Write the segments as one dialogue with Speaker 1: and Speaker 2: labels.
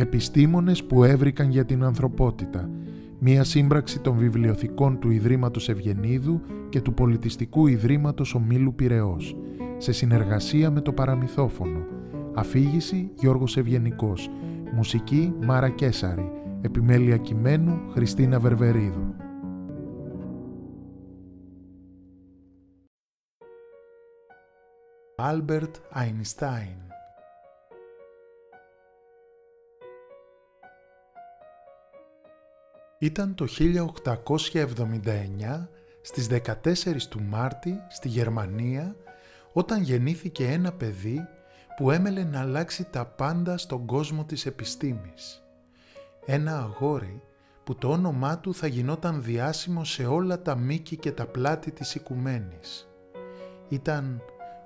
Speaker 1: Επιστήμονες που έβρικαν για την ανθρωπότητα. Μία σύμπραξη των βιβλιοθηκών του Ιδρύματος Ευγενίδου και του Πολιτιστικού Ιδρύματος Ομίλου Πυραιός, σε συνεργασία με το Παραμυθόφωνο. Αφήγηση Γιώργος Ευγενικός. Μουσική Μάρα Κέσαρη. Επιμέλεια κειμένου Χριστίνα Βερβερίδου. Άλμπερτ Αϊνστάιν Ήταν το 1879 στις 14 του Μάρτη στη Γερμανία όταν γεννήθηκε ένα παιδί που έμελλε να αλλάξει τα πάντα στον κόσμο της επιστήμης. Ένα αγόρι που το όνομά του θα γινόταν διάσημο σε όλα τα μήκη και τα πλάτη της οικουμένης. Ήταν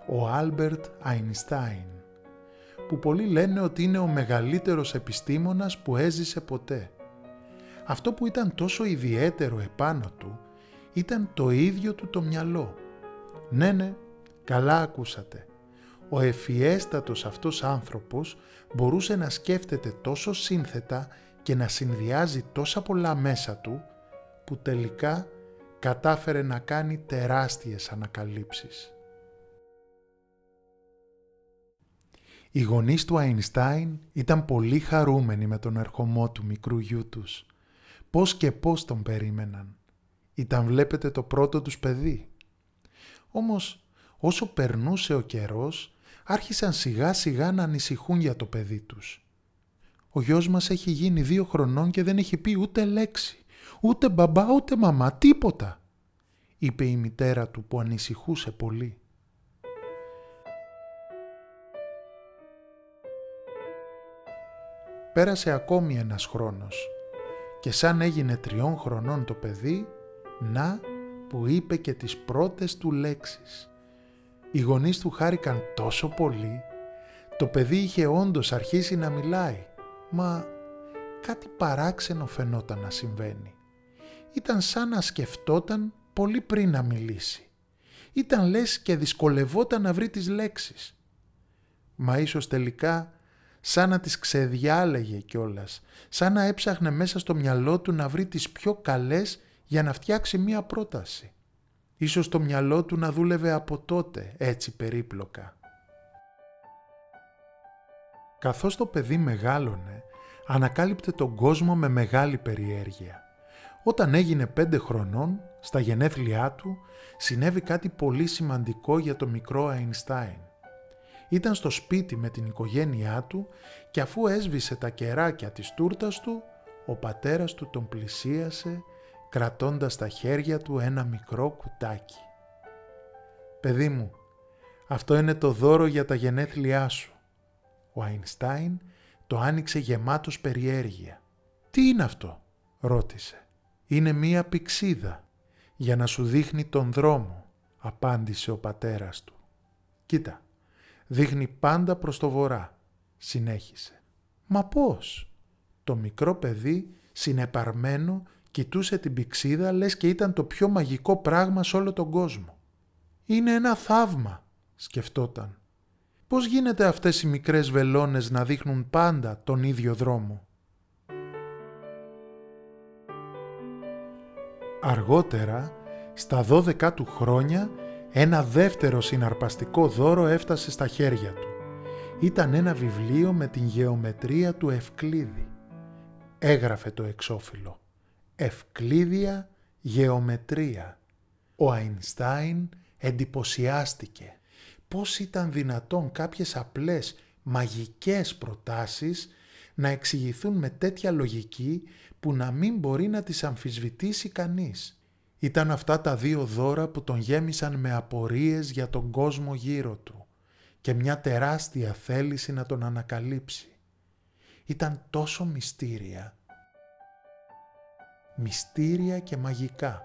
Speaker 1: ο Άλμπερτ Αϊνστάιν, που πολλοί λένε ότι είναι ο μεγαλύτερος επιστήμονας που έζησε ποτέ. Αυτό που ήταν τόσο ιδιαίτερο επάνω του ήταν το ίδιο του το μυαλό. Ναι, ναι, καλά ακούσατε. Ο ευφιέστατος αυτός άνθρωπος μπορούσε να σκέφτεται τόσο σύνθετα και να συνδυάζει τόσα πολλά μέσα του που τελικά κατάφερε να κάνει τεράστιες ανακαλύψεις. Οι γονείς του Αϊνστάιν ήταν πολύ χαρούμενοι με τον ερχομό του μικρού γιού τους. Πώς και πώς τον περίμεναν. Ήταν βλέπετε το πρώτο τους παιδί. Όμως όσο περνούσε ο καιρός άρχισαν σιγά σιγά να ανησυχούν για το παιδί τους. Ο γιος μας έχει γίνει δύο χρονών και δεν έχει πει ούτε λέξη, ούτε μπαμπά ούτε μαμά, τίποτα, είπε η μητέρα του που ανησυχούσε πολύ. Πέρασε ακόμη ένας χρόνος και σαν έγινε τριών χρονών το παιδί, να που είπε και τις πρώτες του λέξεις. Οι γονείς του χάρηκαν τόσο πολύ, το παιδί είχε όντως αρχίσει να μιλάει, μα κάτι παράξενο φαινόταν να συμβαίνει. Ήταν σαν να σκεφτόταν πολύ πριν να μιλήσει. Ήταν λες και δυσκολευόταν να βρει τις λέξεις. Μα ίσως τελικά σαν να τις ξεδιάλεγε κιόλας, σαν να έψαχνε μέσα στο μυαλό του να βρει τις πιο καλές για να φτιάξει μία πρόταση. Ίσως το μυαλό του να δούλευε από τότε έτσι περίπλοκα. Καθώς το παιδί μεγάλωνε, ανακάλυπτε τον κόσμο με μεγάλη περιέργεια. Όταν έγινε πέντε χρονών, στα γενέθλιά του, συνέβη κάτι πολύ σημαντικό για το μικρό Αϊνστάιν. Ήταν στο σπίτι με την οικογένειά του και αφού έσβησε τα κεράκια της τούρτας του, ο πατέρας του τον πλησίασε κρατώντας στα χέρια του ένα μικρό κουτάκι. «Παιδί μου, αυτό είναι το δώρο για τα γενέθλιά σου». Ο Αϊνστάιν το άνοιξε γεμάτος περιέργεια. «Τι είναι αυτό» ρώτησε. «Είναι μία πηξίδα για να σου δείχνει τον δρόμο», απάντησε ο πατέρας του. «Κοίτα, δείχνει πάντα προς το βορρά», συνέχισε. «Μα πώς» το μικρό παιδί συνεπαρμένο κοιτούσε την πηξίδα λες και ήταν το πιο μαγικό πράγμα σε όλο τον κόσμο. «Είναι ένα θαύμα», σκεφτόταν. «Πώς γίνεται αυτές οι μικρές βελόνες να δείχνουν πάντα τον ίδιο δρόμο». Αργότερα, στα δώδεκά του χρόνια, ένα δεύτερο συναρπαστικό δώρο έφτασε στα χέρια του. Ήταν ένα βιβλίο με την γεωμετρία του Ευκλήδη. Έγραφε το εξώφυλλο ευκλήδια γεωμετρία. Ο Αϊνστάιν εντυπωσιάστηκε. Πώς ήταν δυνατόν κάποιες απλές μαγικές προτάσεις να εξηγηθούν με τέτοια λογική που να μην μπορεί να τις αμφισβητήσει κανείς. Ήταν αυτά τα δύο δώρα που τον γέμισαν με απορίες για τον κόσμο γύρω του και μια τεράστια θέληση να τον ανακαλύψει. Ήταν τόσο μυστήρια μυστήρια και μαγικά.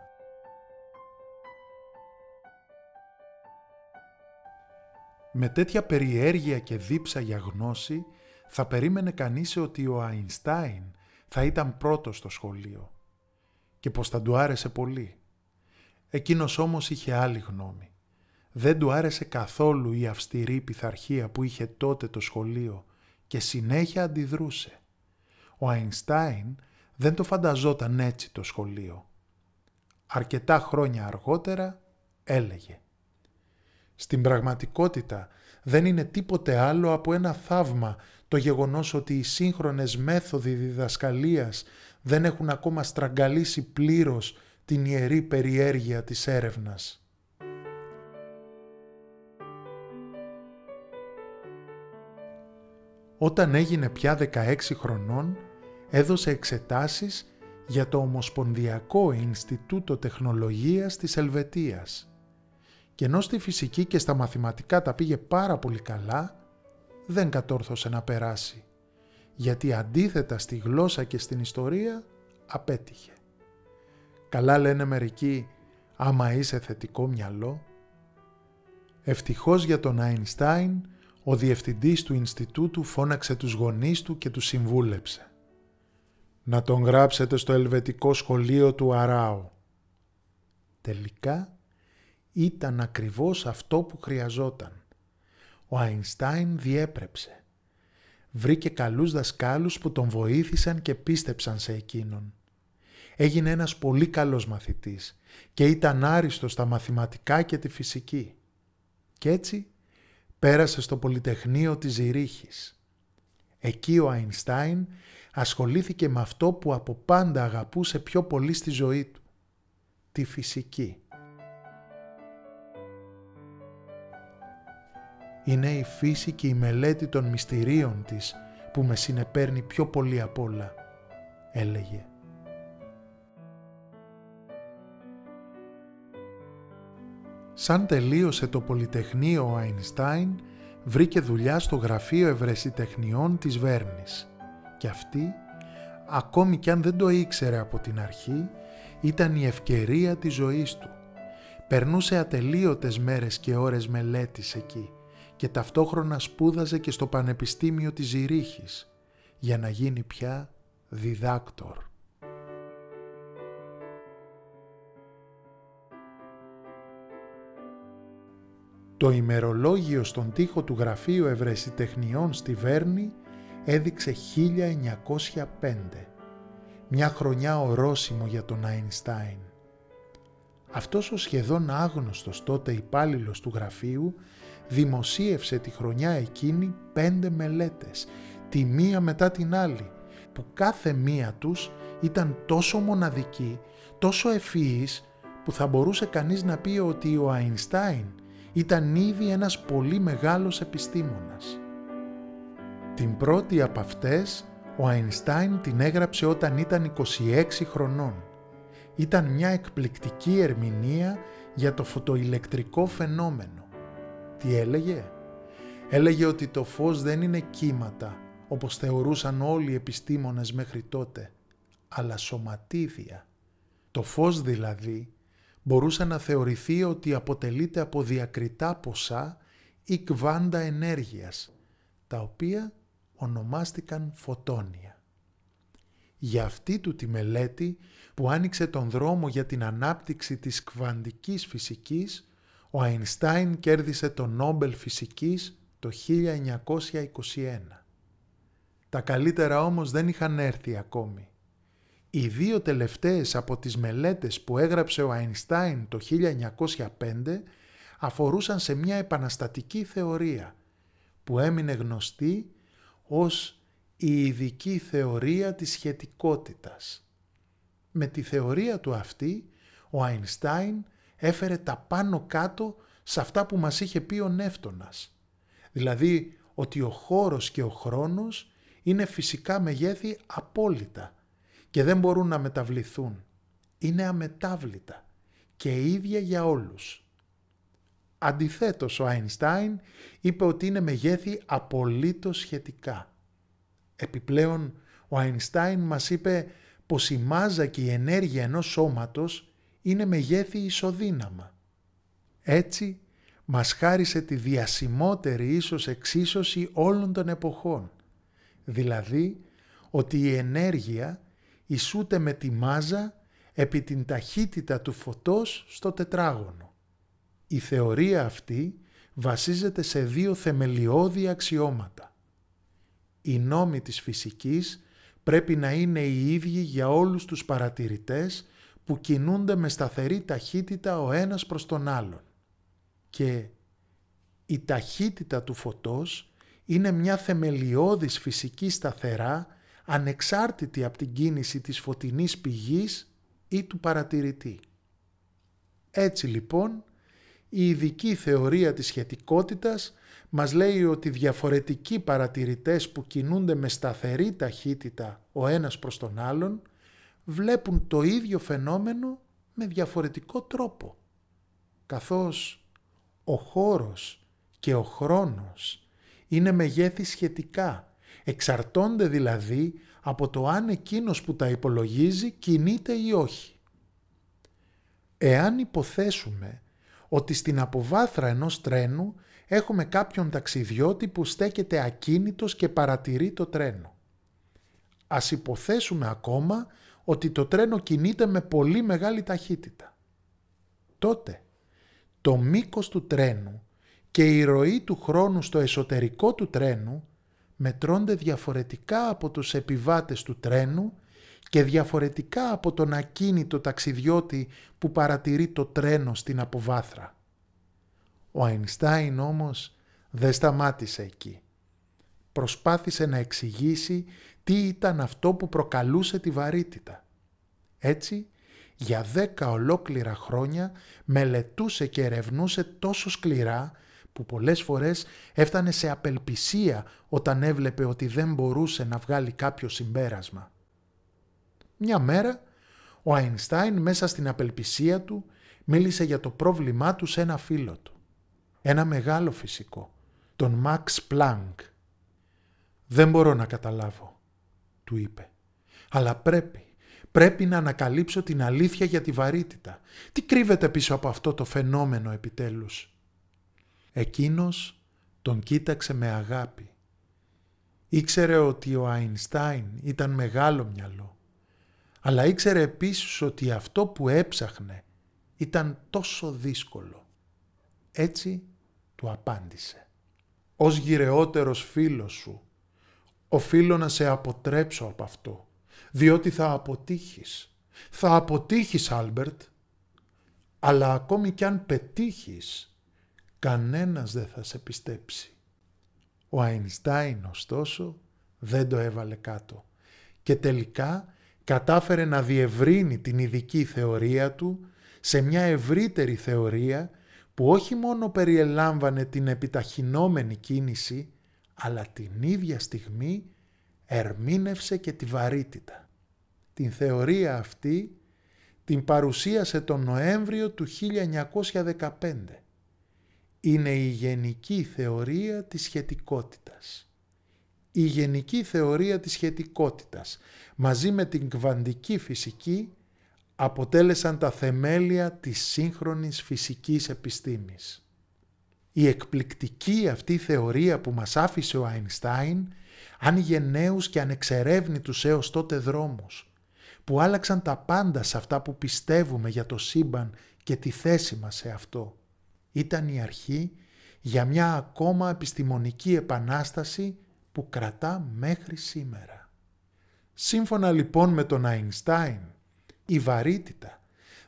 Speaker 1: Με τέτοια περιέργεια και δίψα για γνώση θα περίμενε κανείς ότι ο Αϊνστάιν θα ήταν πρώτος στο σχολείο και πως θα του άρεσε πολύ. Εκείνος όμως είχε άλλη γνώμη. Δεν του άρεσε καθόλου η αυστηρή πειθαρχία που είχε τότε το σχολείο και συνέχεια αντιδρούσε. Ο Αϊνστάιν δεν το φανταζόταν έτσι το σχολείο. Αρκετά χρόνια αργότερα έλεγε «Στην πραγματικότητα δεν είναι τίποτε άλλο από ένα θαύμα το γεγονός ότι οι σύγχρονες μέθοδοι διδασκαλίας δεν έχουν ακόμα στραγγαλίσει πλήρως την ιερή περιέργεια της έρευνας. Όταν έγινε πια 16 χρονών, έδωσε εξετάσεις για το Ομοσπονδιακό Ινστιτούτο Τεχνολογίας της Ελβετίας. Και ενώ στη φυσική και στα μαθηματικά τα πήγε πάρα πολύ καλά, δεν κατόρθωσε να περάσει, γιατί αντίθετα στη γλώσσα και στην ιστορία απέτυχε. Καλά λένε μερικοί, άμα είσαι θετικό μυαλό. Ευτυχώς για τον Αϊνστάιν, ο διευθυντής του Ινστιτούτου φώναξε τους γονείς του και τους συμβούλεψε. Να τον γράψετε στο ελβετικό σχολείο του Αράου. Τελικά ήταν ακριβώς αυτό που χρειαζόταν. Ο Αϊνστάιν διέπρεψε. Βρήκε καλούς δασκάλους που τον βοήθησαν και πίστεψαν σε εκείνον έγινε ένας πολύ καλός μαθητής και ήταν άριστος στα μαθηματικά και τη φυσική. Κι έτσι πέρασε στο Πολυτεχνείο της Ζηρίχης. Εκεί ο Αϊνστάιν ασχολήθηκε με αυτό που από πάντα αγαπούσε πιο πολύ στη ζωή του, τη φυσική. Είναι η φύση και η μελέτη των μυστηρίων της που με συνεπέρνει πιο πολύ απ' όλα, έλεγε. Σαν τελείωσε το Πολυτεχνείο ο Αϊνστάιν, βρήκε δουλειά στο Γραφείο Ευρεσιτεχνιών της Βέρνης. Και αυτή, ακόμη κι αν δεν το ήξερε από την αρχή, ήταν η ευκαιρία της ζωής του. Περνούσε ατελείωτες μέρες και ώρες μελέτης εκεί και ταυτόχρονα σπούδαζε και στο Πανεπιστήμιο της Ζηρίχης για να γίνει πια διδάκτορ. Το ημερολόγιο στον τοίχο του Γραφείου Ευρεσιτεχνιών στη Βέρνη έδειξε 1905, μια χρονιά ορόσημο για τον Αϊνστάιν. Αυτός ο σχεδόν άγνωστος τότε υπάλληλος του γραφείου δημοσίευσε τη χρονιά εκείνη πέντε μελέτες, τη μία μετά την άλλη, που κάθε μία τους ήταν τόσο μοναδική, τόσο ευφυής, που θα μπορούσε κανείς να πει ότι ο Αϊνστάιν ήταν ήδη ένας πολύ μεγάλος επιστήμονας. Την πρώτη από αυτές ο Αϊνστάιν την έγραψε όταν ήταν 26 χρονών. Ήταν μια εκπληκτική ερμηνεία για το φωτοηλεκτρικό φαινόμενο. Τι έλεγε; Έλεγε ότι το φως δεν είναι κύματα, όπως θεωρούσαν όλοι οι επιστήμονες μέχρι τότε, αλλά σωματίδια. Το φως δηλαδή μπορούσε να θεωρηθεί ότι αποτελείται από διακριτά ποσά ή κβάντα ενέργειας, τα οποία ονομάστηκαν φωτόνια. Για αυτή του τη μελέτη που άνοιξε τον δρόμο για την ανάπτυξη της κβαντικής φυσικής, ο Αϊνστάιν κέρδισε το Νόμπελ Φυσικής το 1921. Τα καλύτερα όμως δεν είχαν έρθει ακόμη. Οι δύο τελευταίες από τις μελέτες που έγραψε ο Αϊνστάιν το 1905 αφορούσαν σε μια επαναστατική θεωρία που έμεινε γνωστή ως η ειδική θεωρία της σχετικότητας. Με τη θεωρία του αυτή, ο Αϊνστάιν έφερε τα πάνω κάτω σε αυτά που μας είχε πει ο Νεύτωνας. Δηλαδή ότι ο χώρος και ο χρόνος είναι φυσικά μεγέθη απόλυτα και δεν μπορούν να μεταβληθούν. Είναι αμετάβλητα και ίδια για όλους. Αντιθέτως, ο Αϊνστάιν είπε ότι είναι μεγέθη απολύτως σχετικά. Επιπλέον, ο Αϊνστάιν μας είπε πως η μάζα και η ενέργεια ενός σώματος είναι μεγέθη ισοδύναμα. Έτσι, μας χάρισε τη διασημότερη ίσως εξίσωση όλων των εποχών, δηλαδή ότι η ενέργεια ισούται με τη μάζα επί την ταχύτητα του φωτός στο τετράγωνο. Η θεωρία αυτή βασίζεται σε δύο θεμελιώδη αξιώματα. Οι νόμοι της φυσικής πρέπει να είναι οι ίδιοι για όλους τους παρατηρητές που κινούνται με σταθερή ταχύτητα ο ένας προς τον άλλον. Και η ταχύτητα του φωτός είναι μια θεμελιώδης φυσική σταθερά ανεξάρτητη από την κίνηση της φωτεινής πηγής ή του παρατηρητή. Έτσι λοιπόν, η ειδική θεωρία της σχετικότητας μας λέει ότι διαφορετικοί παρατηρητές που κινούνται με σταθερή ταχύτητα ο ένας προς τον άλλον βλέπουν το ίδιο φαινόμενο με διαφορετικό τρόπο. Καθώς ο χώρος και ο χρόνος είναι μεγέθη σχετικά, εξαρτώνται δηλαδή από το αν εκείνος που τα υπολογίζει κινείται ή όχι. Εάν υποθέσουμε ότι στην αποβάθρα ενός τρένου έχουμε κάποιον ταξιδιώτη που στέκεται ακίνητος και παρατηρεί το τρένο. Ας υποθέσουμε ακόμα ότι το τρένο κινείται με πολύ μεγάλη ταχύτητα. Τότε το μήκος του τρένου και η ροή του χρόνου στο εσωτερικό του τρένου μετρώνται διαφορετικά από τους επιβάτες του τρένου και διαφορετικά από τον ακίνητο ταξιδιώτη που παρατηρεί το τρένο στην αποβάθρα. Ο Αϊνστάιν όμως δεν σταμάτησε εκεί. Προσπάθησε να εξηγήσει τι ήταν αυτό που προκαλούσε τη βαρύτητα. Έτσι, για δέκα ολόκληρα χρόνια μελετούσε και ερευνούσε τόσο σκληρά που πολλές φορές έφτανε σε απελπισία όταν έβλεπε ότι δεν μπορούσε να βγάλει κάποιο συμπέρασμα. Μια μέρα, ο Αϊνστάιν μέσα στην απελπισία του μίλησε για το πρόβλημά του σε ένα φίλο του. Ένα μεγάλο φυσικό, τον Μαξ Πλάνκ. «Δεν μπορώ να καταλάβω», του είπε. «Αλλά πρέπει, πρέπει να ανακαλύψω την αλήθεια για τη βαρύτητα. Τι κρύβεται πίσω από αυτό το φαινόμενο επιτέλους». Εκείνος τον κοίταξε με αγάπη. Ήξερε ότι ο Αϊνστάιν ήταν μεγάλο μυαλό, αλλά ήξερε επίσης ότι αυτό που έψαχνε ήταν τόσο δύσκολο. Έτσι του απάντησε. «Ως γυρεότερος φίλος σου, οφείλω να σε αποτρέψω από αυτό, διότι θα αποτύχεις. Θα αποτύχεις, Άλμπερτ, αλλά ακόμη κι αν πετύχεις, κανένας δεν θα σε πιστέψει. Ο Αϊνστάιν ωστόσο δεν το έβαλε κάτω και τελικά κατάφερε να διευρύνει την ειδική θεωρία του σε μια ευρύτερη θεωρία που όχι μόνο περιελάμβανε την επιταχυνόμενη κίνηση αλλά την ίδια στιγμή ερμήνευσε και τη βαρύτητα. Την θεωρία αυτή την παρουσίασε τον Νοέμβριο του 1915 είναι η γενική θεωρία της σχετικότητας. Η γενική θεωρία της σχετικότητας μαζί με την κβαντική φυσική αποτέλεσαν τα θεμέλια της σύγχρονης φυσικής επιστήμης. Η εκπληκτική αυτή θεωρία που μας άφησε ο Αϊνστάιν άνοιγε νέους και ανεξερεύνητους έως τότε δρόμους, που άλλαξαν τα πάντα σε αυτά που πιστεύουμε για το σύμπαν και τη θέση μας σε αυτό ήταν η αρχή για μια ακόμα επιστημονική επανάσταση που κρατά μέχρι σήμερα. Σύμφωνα λοιπόν με τον Αϊνστάιν, η βαρύτητα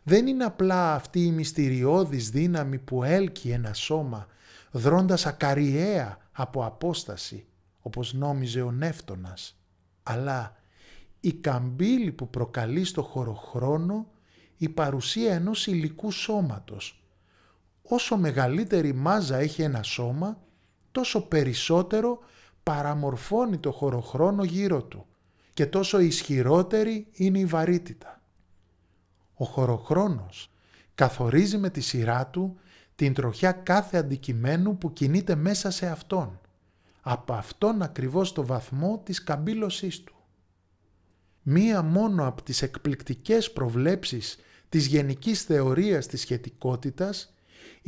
Speaker 1: δεν είναι απλά αυτή η μυστηριώδης δύναμη που έλκει ένα σώμα δρώντας ακαριέα από απόσταση, όπως νόμιζε ο Νεύτωνας, αλλά η καμπύλη που προκαλεί στο χωροχρόνο η παρουσία ενός υλικού σώματος, όσο μεγαλύτερη μάζα έχει ένα σώμα, τόσο περισσότερο παραμορφώνει το χωροχρόνο γύρω του και τόσο ισχυρότερη είναι η βαρύτητα. Ο χωροχρόνος καθορίζει με τη σειρά του την τροχιά κάθε αντικειμένου που κινείται μέσα σε αυτόν, από αυτόν ακριβώς το βαθμό της καμπύλωσής του. Μία μόνο από τις εκπληκτικές προβλέψεις της γενικής θεωρίας της σχετικότητας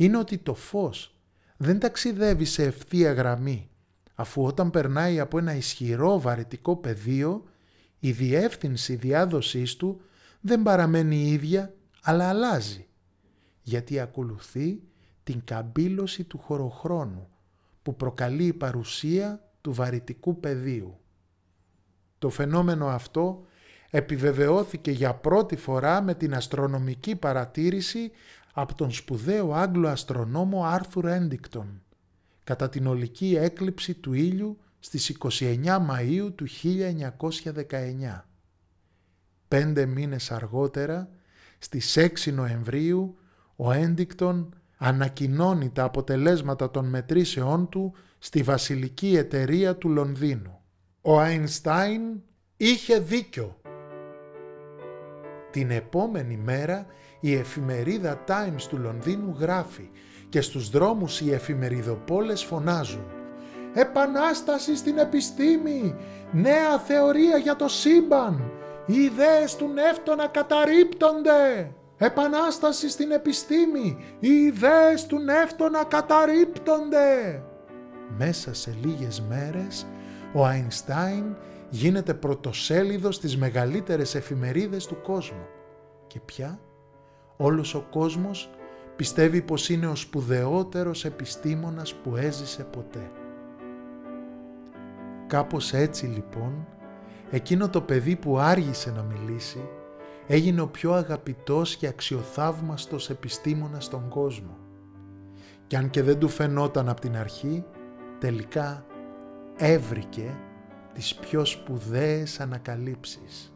Speaker 1: είναι ότι το φως δεν ταξιδεύει σε ευθεία γραμμή, αφού όταν περνάει από ένα ισχυρό βαρετικό πεδίο, η διεύθυνση διάδοσής του δεν παραμένει ίδια, αλλά αλλάζει, γιατί ακολουθεί την καμπύλωση του χωροχρόνου, που προκαλεί η παρουσία του βαρυτικού πεδίου. Το φαινόμενο αυτό επιβεβαιώθηκε για πρώτη φορά με την αστρονομική παρατήρηση από τον σπουδαίο Άγγλο αστρονόμο Άρθουρ Έντικτον κατά την ολική έκλειψη του ήλιου στις 29 Μαΐου του 1919. Πέντε μήνες αργότερα, στις 6 Νοεμβρίου, ο Έντικτον ανακοινώνει τα αποτελέσματα των μετρήσεών του στη Βασιλική Εταιρεία του Λονδίνου. Ο Αϊνστάιν είχε δίκιο. Την επόμενη μέρα η εφημερίδα Times του Λονδίνου γράφει και στους δρόμους οι εφημεριδοπόλες φωνάζουν «Επανάσταση στην επιστήμη! Νέα θεωρία για το σύμπαν! Οι ιδέες του Νεύτωνα καταρρύπτονται!» Επανάσταση στην επιστήμη! Οι ιδέες του Νεύτωνα καταρρύπτονται! Μέσα σε λίγες μέρες ο Αϊνστάιν γίνεται πρωτοσέλιδος στις μεγαλύτερες εφημερίδες του κόσμου. Και πια όλος ο κόσμος πιστεύει πως είναι ο σπουδαιότερος επιστήμονας που έζησε ποτέ. Κάπως έτσι λοιπόν, εκείνο το παιδί που άργησε να μιλήσει, έγινε ο πιο αγαπητός και αξιοθαύμαστος επιστήμονας στον κόσμο. Κι αν και δεν του φαινόταν από την αρχή, τελικά έβρικε τις πιο σπουδαίες ανακαλύψεις.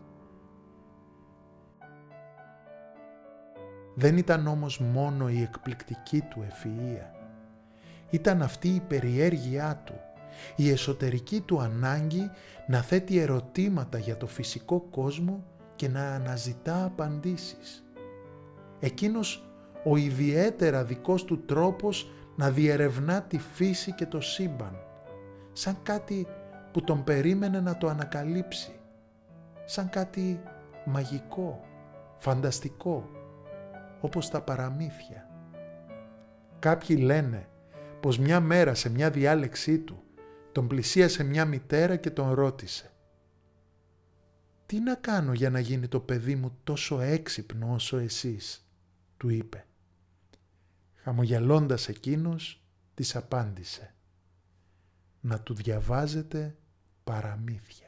Speaker 1: Δεν ήταν όμως μόνο η εκπληκτική του ευφυΐα. Ήταν αυτή η περιέργειά του, η εσωτερική του ανάγκη να θέτει ερωτήματα για το φυσικό κόσμο και να αναζητά απαντήσεις. Εκείνος ο ιδιαίτερα δικός του τρόπος να διερευνά τη φύση και το σύμπαν, σαν κάτι που τον περίμενε να το ανακαλύψει, σαν κάτι μαγικό, φανταστικό, όπως τα παραμύθια. Κάποιοι λένε πως μια μέρα σε μια διάλεξή του τον πλησίασε μια μητέρα και τον ρώτησε «Τι να κάνω για να γίνει το παιδί μου τόσο έξυπνο όσο εσείς» του είπε. Χαμογελώντας εκείνος της απάντησε «Να του διαβάζετε παραμύθια».